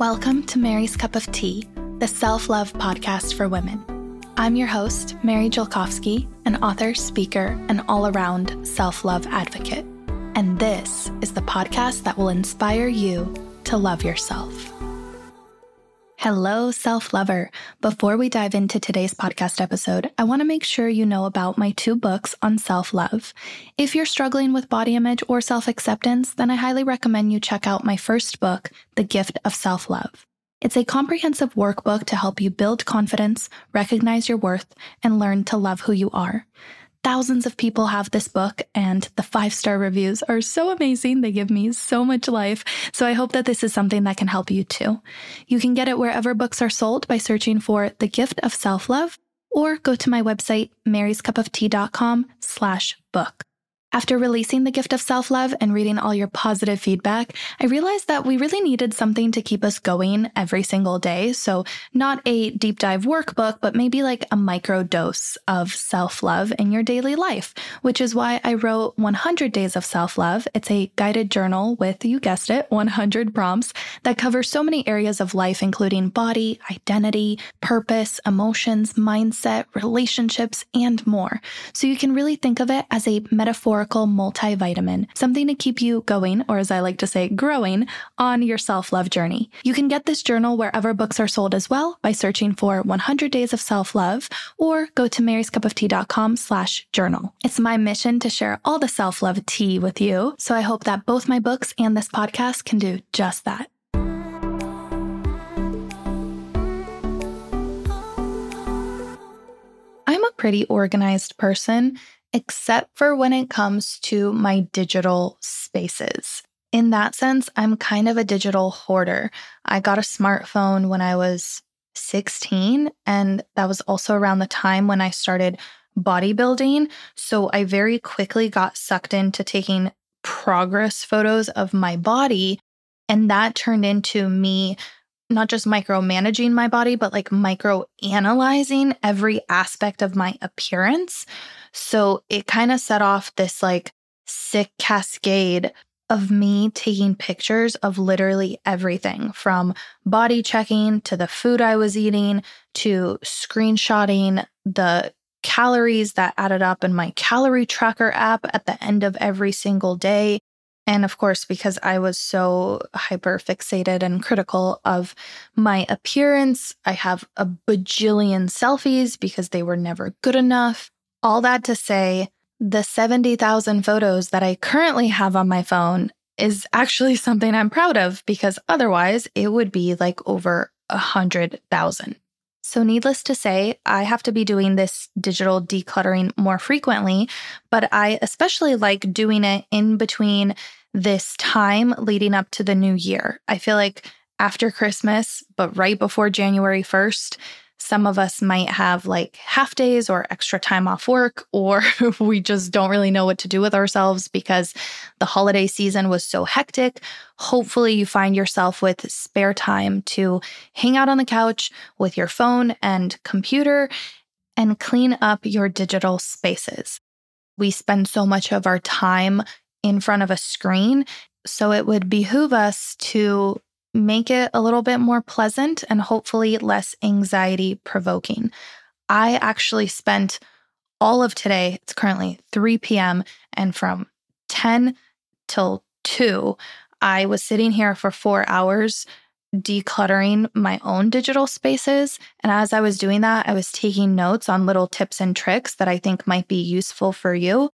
Welcome to Mary's Cup of Tea, the self love podcast for women. I'm your host, Mary Jelkovsky, an author, speaker, and all around self love advocate. And this is the podcast that will inspire you to love yourself. Hello, self lover. Before we dive into today's podcast episode, I want to make sure you know about my two books on self love. If you're struggling with body image or self acceptance, then I highly recommend you check out my first book, The Gift of Self Love. It's a comprehensive workbook to help you build confidence, recognize your worth, and learn to love who you are. Thousands of people have this book, and the five star reviews are so amazing. They give me so much life. So I hope that this is something that can help you too. You can get it wherever books are sold by searching for The Gift of Self Love or go to my website, maryscupoftea.com slash book. After releasing The Gift of Self Love and reading all your positive feedback, I realized that we really needed something to keep us going every single day. So, not a deep dive workbook, but maybe like a micro dose of self love in your daily life, which is why I wrote 100 Days of Self Love. It's a guided journal with, you guessed it, 100 prompts that cover so many areas of life, including body, identity, purpose, emotions, mindset, relationships, and more. So, you can really think of it as a metaphor metaphorical multivitamin, something to keep you going, or as I like to say, growing on your self love journey. You can get this journal wherever books are sold as well by searching for 100 Days of Self Love or go to maryscupoftea.com slash journal. It's my mission to share all the self love tea with you. So I hope that both my books and this podcast can do just that. I'm a pretty organized person, except for when it comes to my digital spaces. In that sense, I'm kind of a digital hoarder. I got a smartphone when I was 16, and that was also around the time when I started bodybuilding. So I very quickly got sucked into taking progress photos of my body. And that turned into me not just micromanaging my body, but like micro analyzing every aspect of my appearance. So it kind of set off this like sick cascade of me taking pictures of literally everything from body checking to the food I was eating to screenshotting the calories that added up in my calorie tracker app at the end of every single day. And of course, because I was so hyper fixated and critical of my appearance, I have a bajillion selfies because they were never good enough. All that to say, the 70,000 photos that I currently have on my phone is actually something I'm proud of because otherwise it would be like over a 100,000. So, needless to say, I have to be doing this digital decluttering more frequently, but I especially like doing it in between this time leading up to the new year. I feel like after Christmas, but right before January 1st, some of us might have like half days or extra time off work, or we just don't really know what to do with ourselves because the holiday season was so hectic. Hopefully, you find yourself with spare time to hang out on the couch with your phone and computer and clean up your digital spaces. We spend so much of our time in front of a screen. So it would behoove us to make it a little bit more pleasant and hopefully less anxiety provoking. I actually spent all of today, it's currently 3 p.m., and from 10 till 2, I was sitting here for four hours decluttering my own digital spaces. And as I was doing that, I was taking notes on little tips and tricks that I think might be useful for you.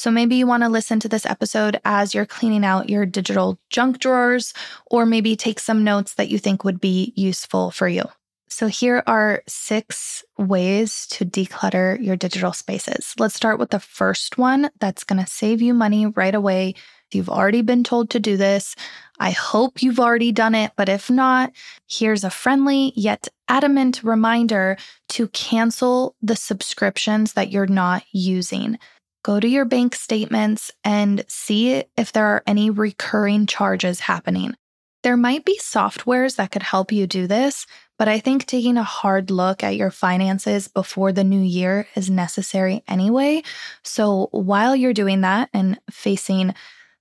So maybe you want to listen to this episode as you're cleaning out your digital junk drawers, or maybe take some notes that you think would be useful for you. So here are six ways to declutter your digital spaces. Let's start with the first one that's going to save you money right away. You've already been told to do this. I hope you've already done it, but if not, here's a friendly yet adamant reminder to cancel the subscriptions that you're not using go to your bank statements and see if there are any recurring charges happening. There might be softwares that could help you do this, but I think taking a hard look at your finances before the new year is necessary anyway. So while you're doing that and facing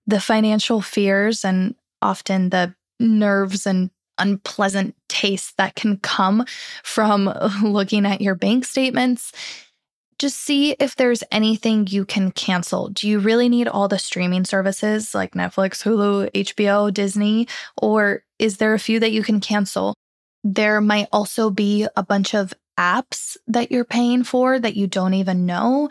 the financial fears and often the nerves and unpleasant taste that can come from looking at your bank statements. Just see if there's anything you can cancel. Do you really need all the streaming services like Netflix, Hulu, HBO, Disney? Or is there a few that you can cancel? There might also be a bunch of apps that you're paying for that you don't even know.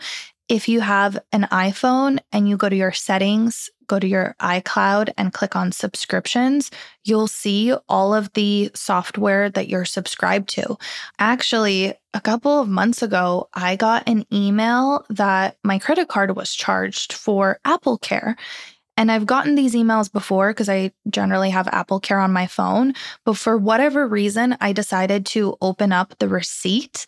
If you have an iPhone and you go to your settings, go to your iCloud and click on subscriptions, you'll see all of the software that you're subscribed to. Actually, a couple of months ago, I got an email that my credit card was charged for Apple Care. And I've gotten these emails before because I generally have Apple Care on my phone. But for whatever reason, I decided to open up the receipt.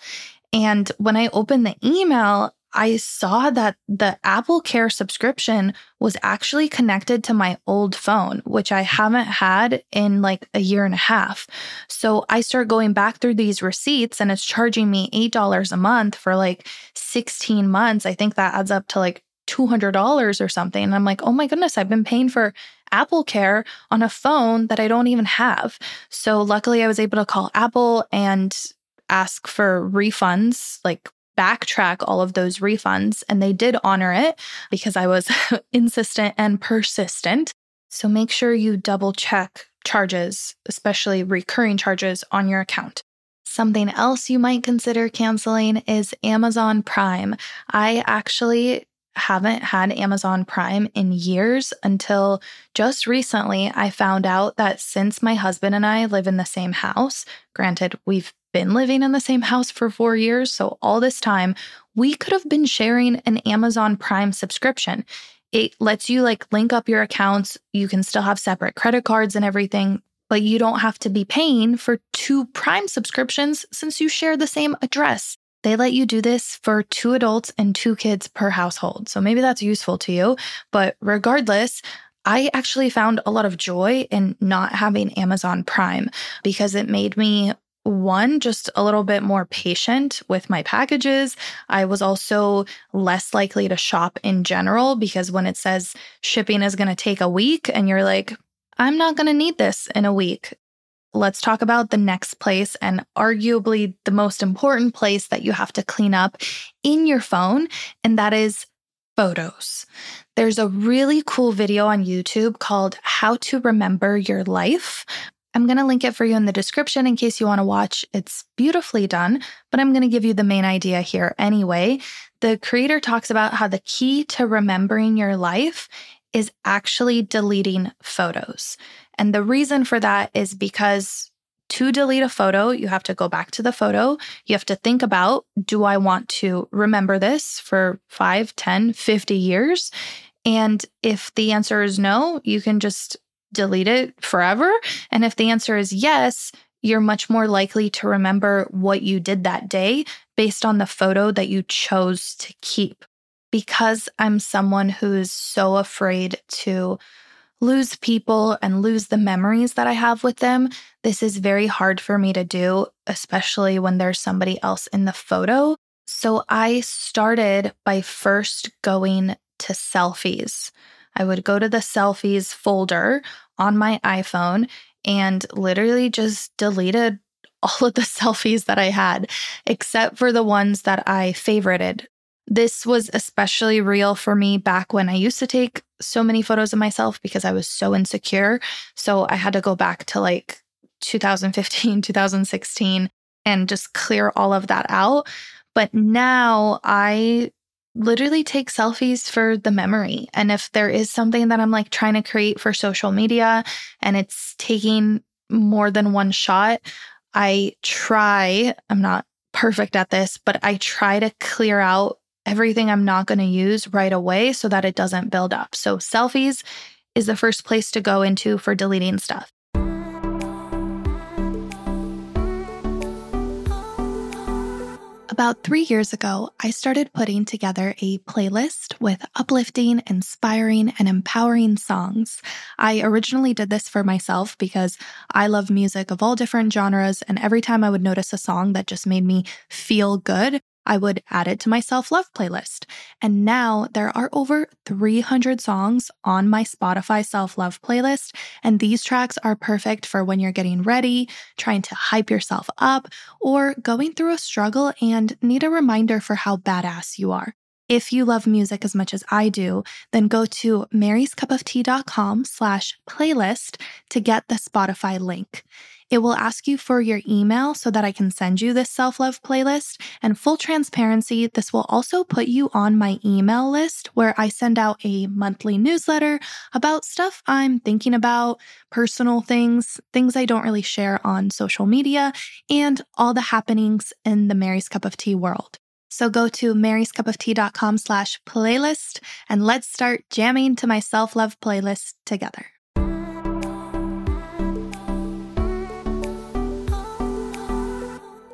And when I opened the email, I saw that the Apple Care subscription was actually connected to my old phone, which I haven't had in like a year and a half. So I start going back through these receipts and it's charging me $8 a month for like 16 months. I think that adds up to like $200 or something. And I'm like, oh my goodness, I've been paying for Apple Care on a phone that I don't even have. So luckily, I was able to call Apple and ask for refunds, like backtrack all of those refunds. And they did honor it because I was insistent and persistent. So make sure you double check charges, especially recurring charges on your account. Something else you might consider canceling is Amazon Prime. I actually haven't had Amazon Prime in years until just recently I found out that since my husband and I live in the same house, granted, we've been living in the same house for four years, so all this time, we could have been sharing an Amazon Prime subscription. It lets you like link up your accounts. You can still have separate credit cards and everything, but you don't have to be paying for two Prime subscriptions since you share the same address. They let you do this for two adults and two kids per household. So maybe that's useful to you. But regardless, I actually found a lot of joy in not having Amazon Prime because it made me one, just a little bit more patient with my packages. I was also less likely to shop in general because when it says shipping is going to take a week and you're like, I'm not going to need this in a week, let's talk about the next place and arguably the most important place that you have to clean up in your phone, and that is photos. There's a really cool video on YouTube called How to Remember Your Life. I'm going to link it for you in the description in case you want to watch. It's beautifully done, but I'm going to give you the main idea here anyway. The creator talks about how the key to remembering your life is actually deleting photos. And the reason for that is because to delete a photo, you have to go back to the photo. You have to think about do I want to remember this for 5, 10, 50 years? And if the answer is no, you can just delete it forever. And if the answer is yes, you're much more likely to remember what you did that day based on the photo that you chose to keep. Because I'm someone who is so afraid to lose people and lose the memories that I have with them, this is very hard for me to do, especially when there's somebody else in the photo. So I started by first going to selfies. I would go to the selfies folder on my iPhone and literally just deleted all of the selfies that I had, except for the ones that I favorited. This was especially real for me back when I used to take so many photos of myself because I was so insecure. So I had to go back to like 2015, 2016 and just clear all of that out. But now I literally take selfies for the memory. And if there is something that I'm like trying to create for social media and it's taking more than one shot, I try, I'm not perfect at this, but I try to clear out everything I'm not going to use right away so that it doesn't build up. So, selfies is the first place to go into for deleting stuff. About three years ago, I started putting together a playlist with uplifting, inspiring, and empowering songs. I originally did this for myself because I love music of all different genres, and every time I would notice a song that just made me feel good, I would add it to my self love playlist. And now there are over 300 songs on my Spotify self love playlist. And these tracks are perfect for when you're getting ready, trying to hype yourself up, or going through a struggle and need a reminder for how badass you are. If you love music as much as I do, then go to maryscupoftea.com slash playlist to get the Spotify link. It will ask you for your email so that I can send you this self love playlist. And full transparency, this will also put you on my email list where I send out a monthly newsletter about stuff I'm thinking about, personal things, things I don't really share on social media, and all the happenings in the Mary's Cup of Tea world. So go to maryscupoftea.com slash playlist and let's start jamming to my self love playlist together.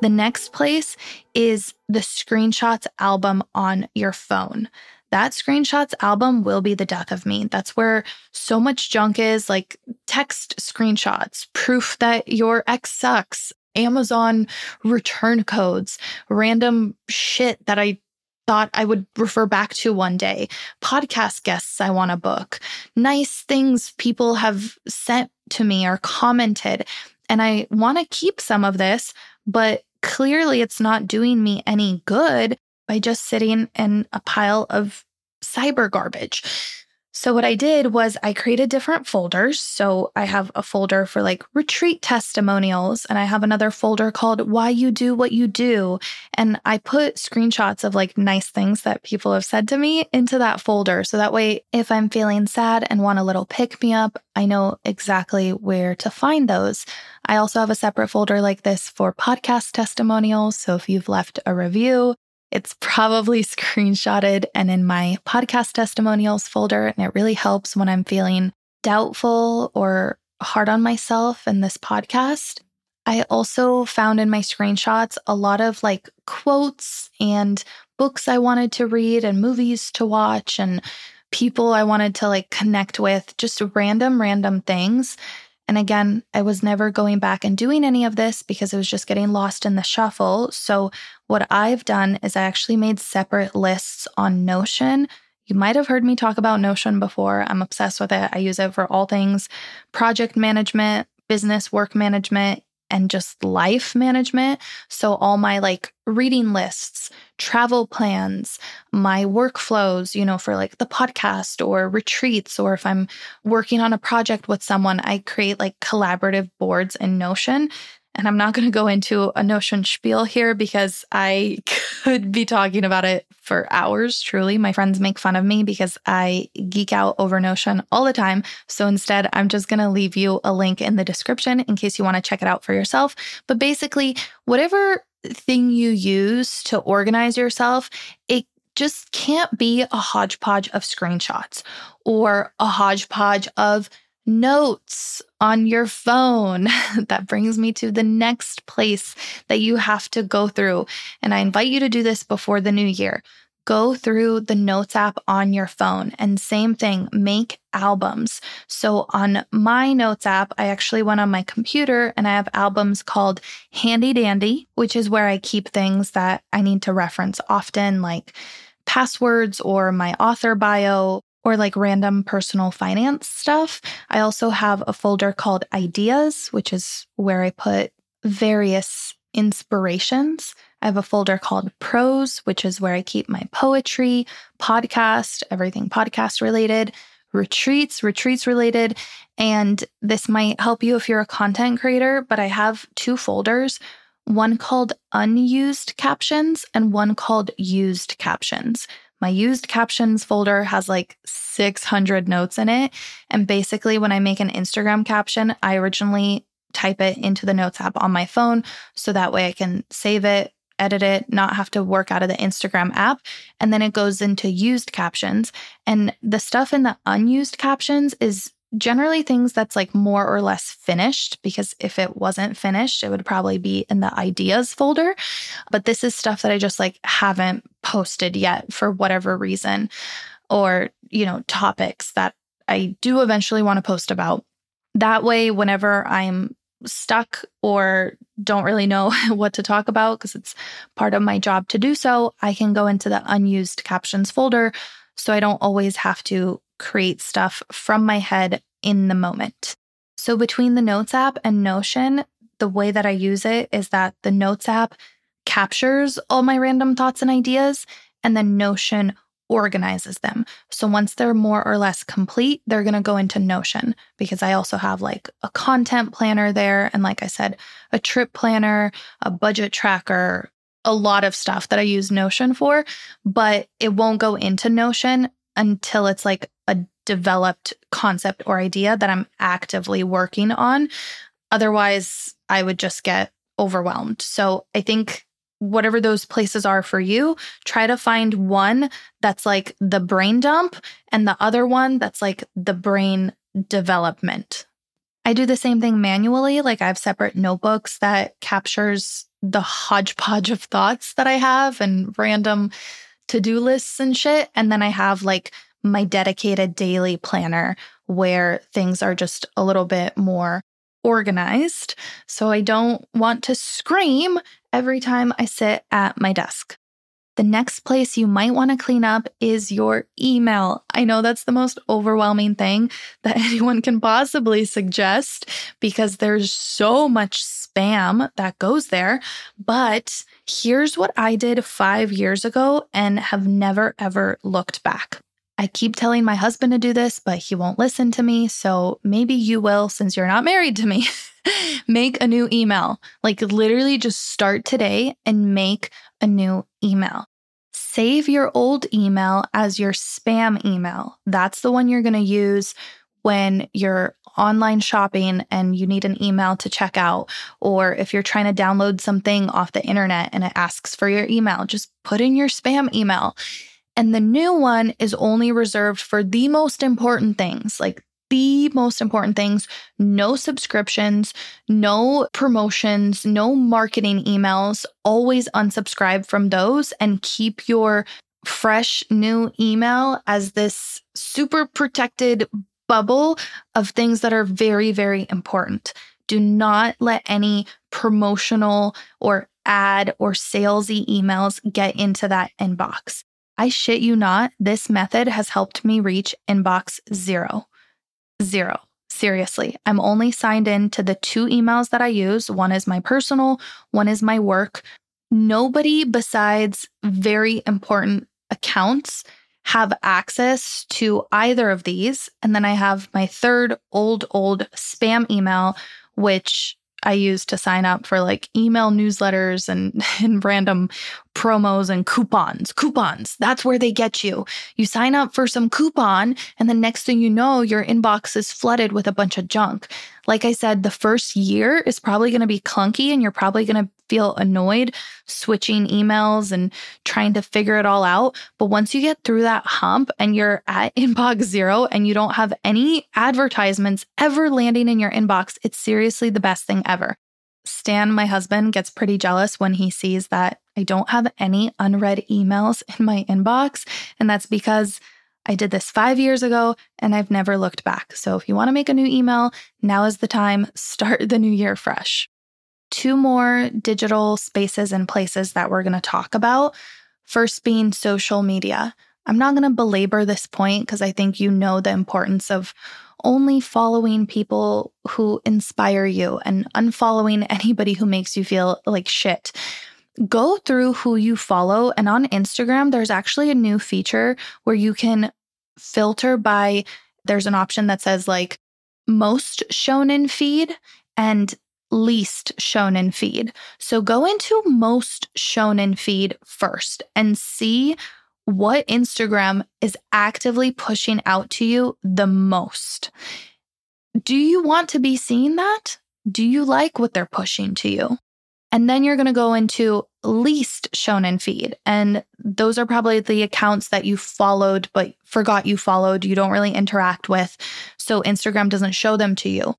The next place is the screenshots album on your phone. That screenshots album will be the death of me. That's where so much junk is like text screenshots, proof that your ex sucks, Amazon return codes, random shit that I thought I would refer back to one day, podcast guests I want to book, nice things people have sent to me or commented. And I want to keep some of this, but clearly it's not doing me any good by just sitting in a pile of cyber garbage. So, what I did was I created different folders. So, I have a folder for like retreat testimonials, and I have another folder called Why You Do What You Do. And I put screenshots of like nice things that people have said to me into that folder. So that way, if I'm feeling sad and want a little pick me up, I know exactly where to find those. I also have a separate folder like this for podcast testimonials. So, if you've left a review, it's probably screenshotted and in my podcast testimonials folder. And it really helps when I'm feeling doubtful or hard on myself in this podcast. I also found in my screenshots a lot of like quotes and books I wanted to read and movies to watch and people I wanted to like connect with, just random, random things. And again, I was never going back and doing any of this because it was just getting lost in the shuffle. So, what I've done is I actually made separate lists on Notion. You might have heard me talk about Notion before. I'm obsessed with it. I use it for all things project management, business work management, and just life management. So, all my like reading lists, travel plans, my workflows, you know, for like the podcast or retreats, or if I'm working on a project with someone, I create like collaborative boards in Notion and I'm not going to go into a Notion spiel here because I could be talking about it for hours. Truly, my friends make fun of me because I geek out over Notion all the time. So instead, I'm just going to leave you a link in the description in case you want to check it out for yourself. But basically, whatever thing you use to organize yourself, it just can't be a hodgepodge of screenshots or a hodgepodge of notes on your phone. that brings me to the next place that you have to go through. And I invite you to do this before the new year. Go through the Notes app on your phone and same thing, make albums. So on my Notes app, I actually went on my computer and I have albums called Handy Dandy, which is where I keep things that I need to reference often, like passwords or my author bio or like random personal finance stuff. I also have a folder called Ideas, which is where I put various inspirations. I have a folder called Prose, which is where I keep my poetry, podcast, everything podcast related, retreats, retreats related. And this might help you if you're a content creator, but I have two folders one called unused captions and one called used captions. My used captions folder has like 600 notes in it. And basically, when I make an Instagram caption, I originally type it into the notes app on my phone. So that way I can save it, edit it, not have to work out of the Instagram app. And then it goes into used captions. And the stuff in the unused captions is generally things that's like more or less finished because if it wasn't finished it would probably be in the ideas folder. But this is stuff that i just like haven't posted yet for whatever reason or you know topics that i do eventually want to post about. That way whenever i'm stuck or don't really know what to talk about because it's part of my job to do so, I can go into the unused captions folder so I don't always have to create stuff from my head in the moment. So between the Notes app and Notion, the way that I use it is that the Notes app captures all my random thoughts and ideas, and then Notion organizes them. So once they're more or less complete, they're going to go into Notion because I also have like a content planner there. And like I said, a trip planner, a budget tracker, a lot of stuff that I use Notion for, but it won't go into Notion until it's like a developed concept or idea that I'm actively working on. Otherwise, I would just get overwhelmed. So I think whatever those places are for you, try to find one that's like the brain dump and the other one that's like the brain development. I do the same thing manually. Like I have separate notebooks that captures the hodgepodge of thoughts that I have and random to-do lists and shit. And then I have like my dedicated daily planner where things are just a little bit more organized. So I don't want to scream every time I sit at my desk. The next place you might want to clean up is your email. I know that's the most overwhelming thing that anyone can possibly suggest because there's so much spam that goes there. But here's what I did five years ago and have never ever looked back. I keep telling my husband to do this, but he won't listen to me. So maybe you will since you're not married to me. make a new email. Like literally just start today and make a new email. Save your old email as your spam email. That's the one you're going to use when you're online shopping and you need an email to check out, or if you're trying to download something off the internet and it asks for your email, just put in your spam email. And the new one is only reserved for the most important things, like the most important things no subscriptions, no promotions, no marketing emails. Always unsubscribe from those and keep your fresh new email as this super protected bubble of things that are very, very important. Do not let any promotional or ad or salesy emails get into that inbox. I shit you not, this method has helped me reach inbox zero. Zero. Seriously, I'm only signed in to the two emails that I use. One is my personal, one is my work. Nobody besides very important accounts have access to either of these. And then I have my third old, old spam email, which I use to sign up for like email newsletters and, and random promos and coupons. Coupons, that's where they get you. You sign up for some coupon, and the next thing you know, your inbox is flooded with a bunch of junk. Like I said, the first year is probably going to be clunky, and you're probably going to feel annoyed switching emails and trying to figure it all out. But once you get through that hump and you're at inbox zero and you don't have any advertisements ever landing in your inbox, it's seriously the best thing ever. Stan, my husband, gets pretty jealous when he sees that I don't have any unread emails in my inbox. And that's because I did this five years ago and I've never looked back. So if you want to make a new email, now is the time. Start the new year fresh. Two more digital spaces and places that we're going to talk about. First being social media. I'm not going to belabor this point because I think you know the importance of only following people who inspire you and unfollowing anybody who makes you feel like shit. Go through who you follow. And on Instagram, there's actually a new feature where you can filter by, there's an option that says like most shown in feed and least shown in feed. So go into most shown in feed first and see what Instagram is actively pushing out to you the most. Do you want to be seeing that? Do you like what they're pushing to you? And then you're going to go into least shown in feed. And those are probably the accounts that you followed, but forgot you followed, you don't really interact with. So Instagram doesn't show them to you.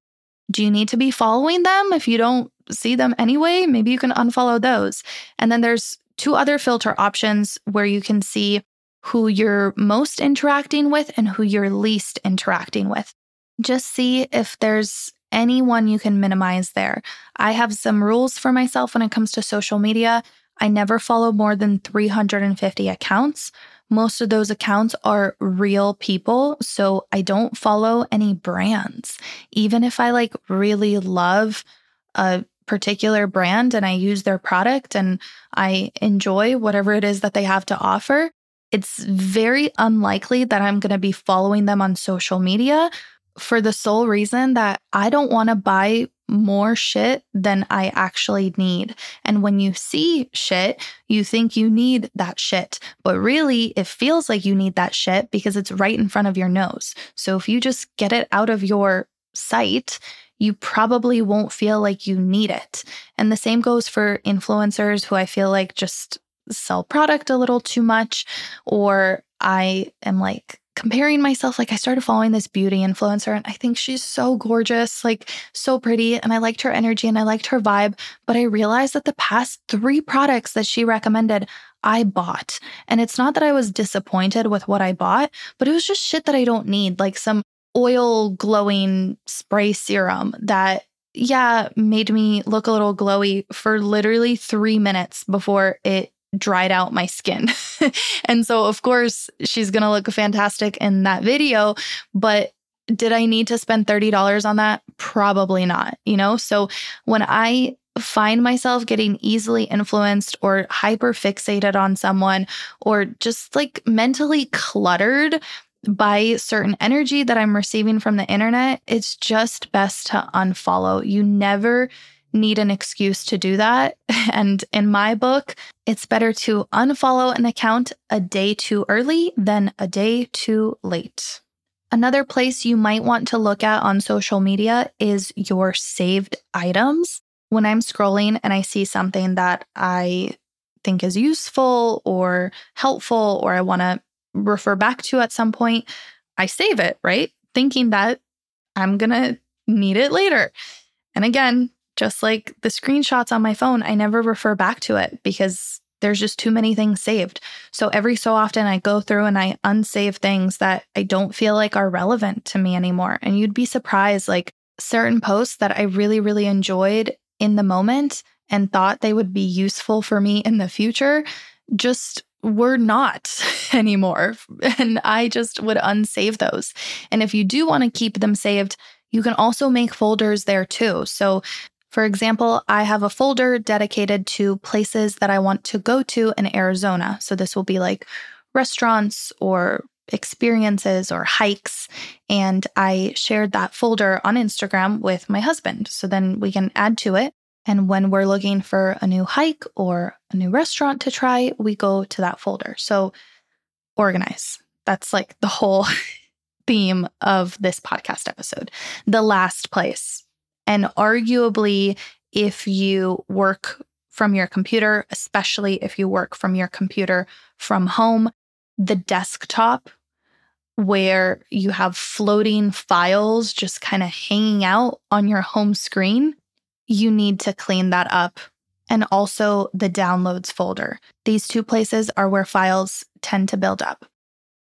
Do you need to be following them if you don't see them anyway? Maybe you can unfollow those. And then there's two other filter options where you can see who you're most interacting with and who you're least interacting with. Just see if there's anyone you can minimize there. I have some rules for myself when it comes to social media. I never follow more than 350 accounts. Most of those accounts are real people. So I don't follow any brands. Even if I like really love a particular brand and I use their product and I enjoy whatever it is that they have to offer, it's very unlikely that I'm going to be following them on social media for the sole reason that I don't want to buy more shit than I actually need. And when you see shit, you think you need that shit. But really, it feels like you need that shit because it's right in front of your nose. So if you just get it out of your sight, you probably won't feel like you need it. And the same goes for influencers who I feel like just sell product a little too much, or I am like comparing myself. Like, I started following this beauty influencer, and I think she's so gorgeous, like, so pretty. And I liked her energy and I liked her vibe. But I realized that the past three products that she recommended, I bought. And it's not that I was disappointed with what I bought, but it was just shit that I don't need, like some oil glowing spray serum that yeah, made me look a little glowy for literally three minutes before it dried out my skin. and so, of course, she's going to look fantastic in that video. But did I need to spend $30 on that? Probably not, you know? So when I find myself getting easily influenced or hyper fixated on someone or just like mentally cluttered by certain energy that I'm receiving from the internet, it's just best to unfollow. You never need an excuse to do that. And in my book, it's better to unfollow an account a day too early than a day too late. Another place you might want to look at on social media is your saved items. When I'm scrolling and I see something that I think is useful or helpful, or I want to refer back to at some point, I save it, right? Thinking that I'm going to need it later. And again, just like the screenshots on my phone, I never refer back to it because there's just too many things saved. So every so often I go through and I unsave things that I don't feel like are relevant to me anymore. And you'd be surprised like certain posts that I really, really enjoyed in the moment and thought they would be useful for me in the future just were not anymore. And I just would unsave those. And if you do want to keep them saved, you can also make folders there too. So for example, I have a folder dedicated to places that I want to go to in Arizona. So this will be like restaurants or experiences or hikes. And I shared that folder on Instagram with my husband. So then we can add to it. And when we're looking for a new hike or a new restaurant to try, we go to that folder. So organize. That's like the whole theme of this podcast episode. The last place and arguably, if you work from your computer, especially if you work from your computer from home, the desktop where you have floating files just kind of hanging out on your home screen, you need to clean that up. And also the downloads folder. These two places are where files tend to build up.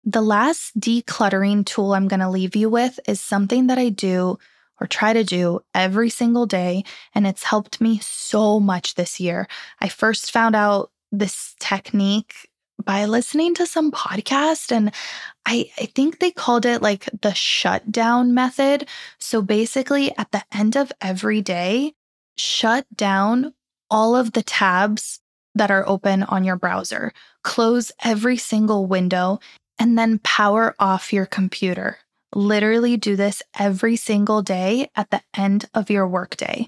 The last decluttering tool I'm going to leave you with is something that I do or try to do every single day. And it's helped me so much this year. I first found out this technique by listening to some podcast and I, I think they called it like the shutdown method. So basically, at the end of every day, shut down all of the tabs that are open on your browser, close every single window, and then power off your computer literally do this every single day at the end of your workday.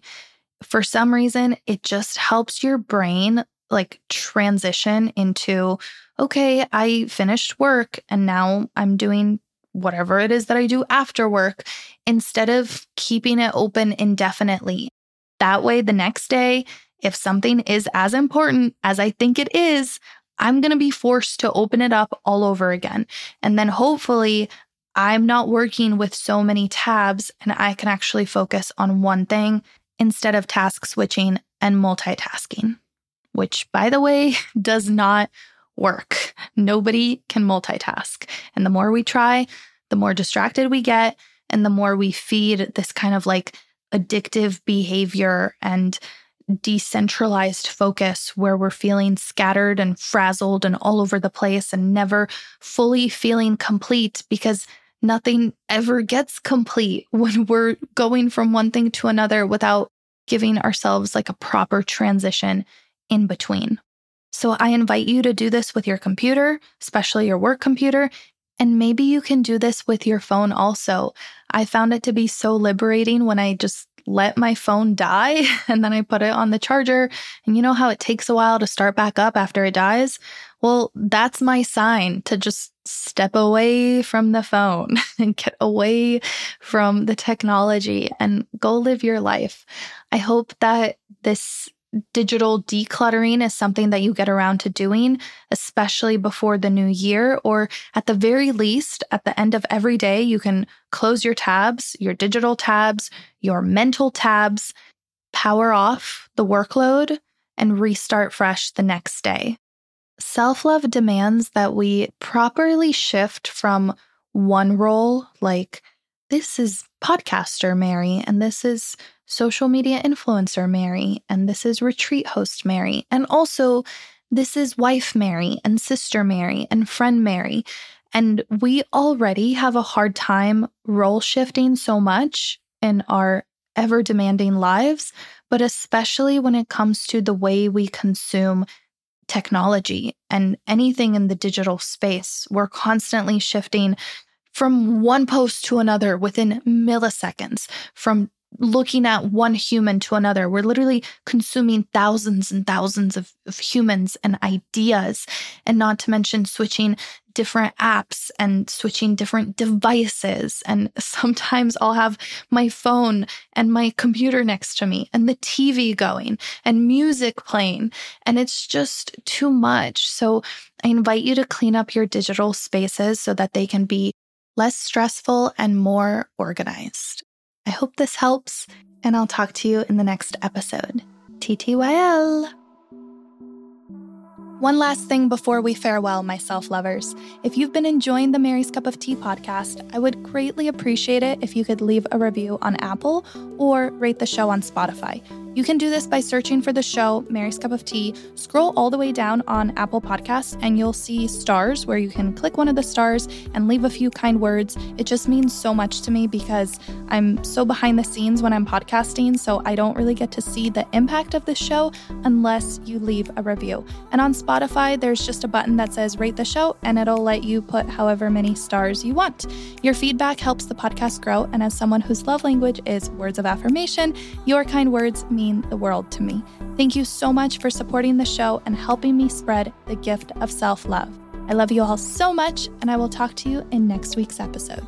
For some reason, it just helps your brain like transition into, okay, I finished work and now I'm doing whatever it is that I do after work instead of keeping it open indefinitely. That way, the next day, if something is as important as I think it is, I'm going to be forced to open it up all over again. And then hopefully, I'm not working with so many tabs and I can actually focus on one thing instead of task switching and multitasking, which, by the way, does not work. Nobody can multitask. And the more we try, the more distracted we get, and the more we feed this kind of like addictive behavior and decentralized focus where we're feeling scattered and frazzled and all over the place and never fully feeling complete because nothing ever gets complete when we're going from one thing to another without giving ourselves like a proper transition in between. So I invite you to do this with your computer, especially your work computer, and maybe you can do this with your phone also. I found it to be so liberating when I just let my phone die and then I put it on the charger. And you know how it takes a while to start back up after it dies? Well, that's my sign to just step away from the phone and get away from the technology and go live your life. I hope that this digital decluttering is something that you get around to doing, especially before the new year, or at the very least, at the end of every day, you can close your tabs, your digital tabs, your mental tabs, power off the workload, and restart fresh the next day. Self love demands that we properly shift from one role, like this is podcaster Mary, and this is social media influencer Mary, and this is retreat host Mary, and also this is wife Mary, and sister Mary, and friend Mary. And we already have a hard time role shifting so much in our ever demanding lives, but especially when it comes to the way we consume technology and anything in the digital space. We're constantly shifting from one post to another within milliseconds, from looking at one human to another. We're literally consuming thousands and thousands of, of, humans and ideas, and not to mention switching different apps and switching different devices. And sometimes I'll have my phone and my computer next to me, and the TV going, and music playing. And it's just too much. So I invite you to clean up your digital spaces so that they can be less stressful and more organized. I hope this helps, and I'll talk to you in the next episode. TTYL. One last thing before we farewell, my self lovers. If you've been enjoying the Mary's Cup of Tea podcast, I would greatly appreciate it if you could leave a review on Apple or rate the show on Spotify. You can do this by searching for the show Mary's Cup of Tea. Scroll all the way down on Apple Podcasts and you'll see stars where you can click one of the stars and leave a few kind words. It just means so much to me because I'm so behind the scenes when I'm podcasting, so I don't really get to see the impact of the show unless you leave a review. And on Spotify, there's just a button that says rate the show and it'll let you put however many stars you want. Your feedback helps the podcast grow, and as someone whose love language is words of affirmation, your kind words mean the world to me. Thank you so much for supporting the show and helping me spread the gift of self love. I love you all so much, and I will talk to you in next week's episode.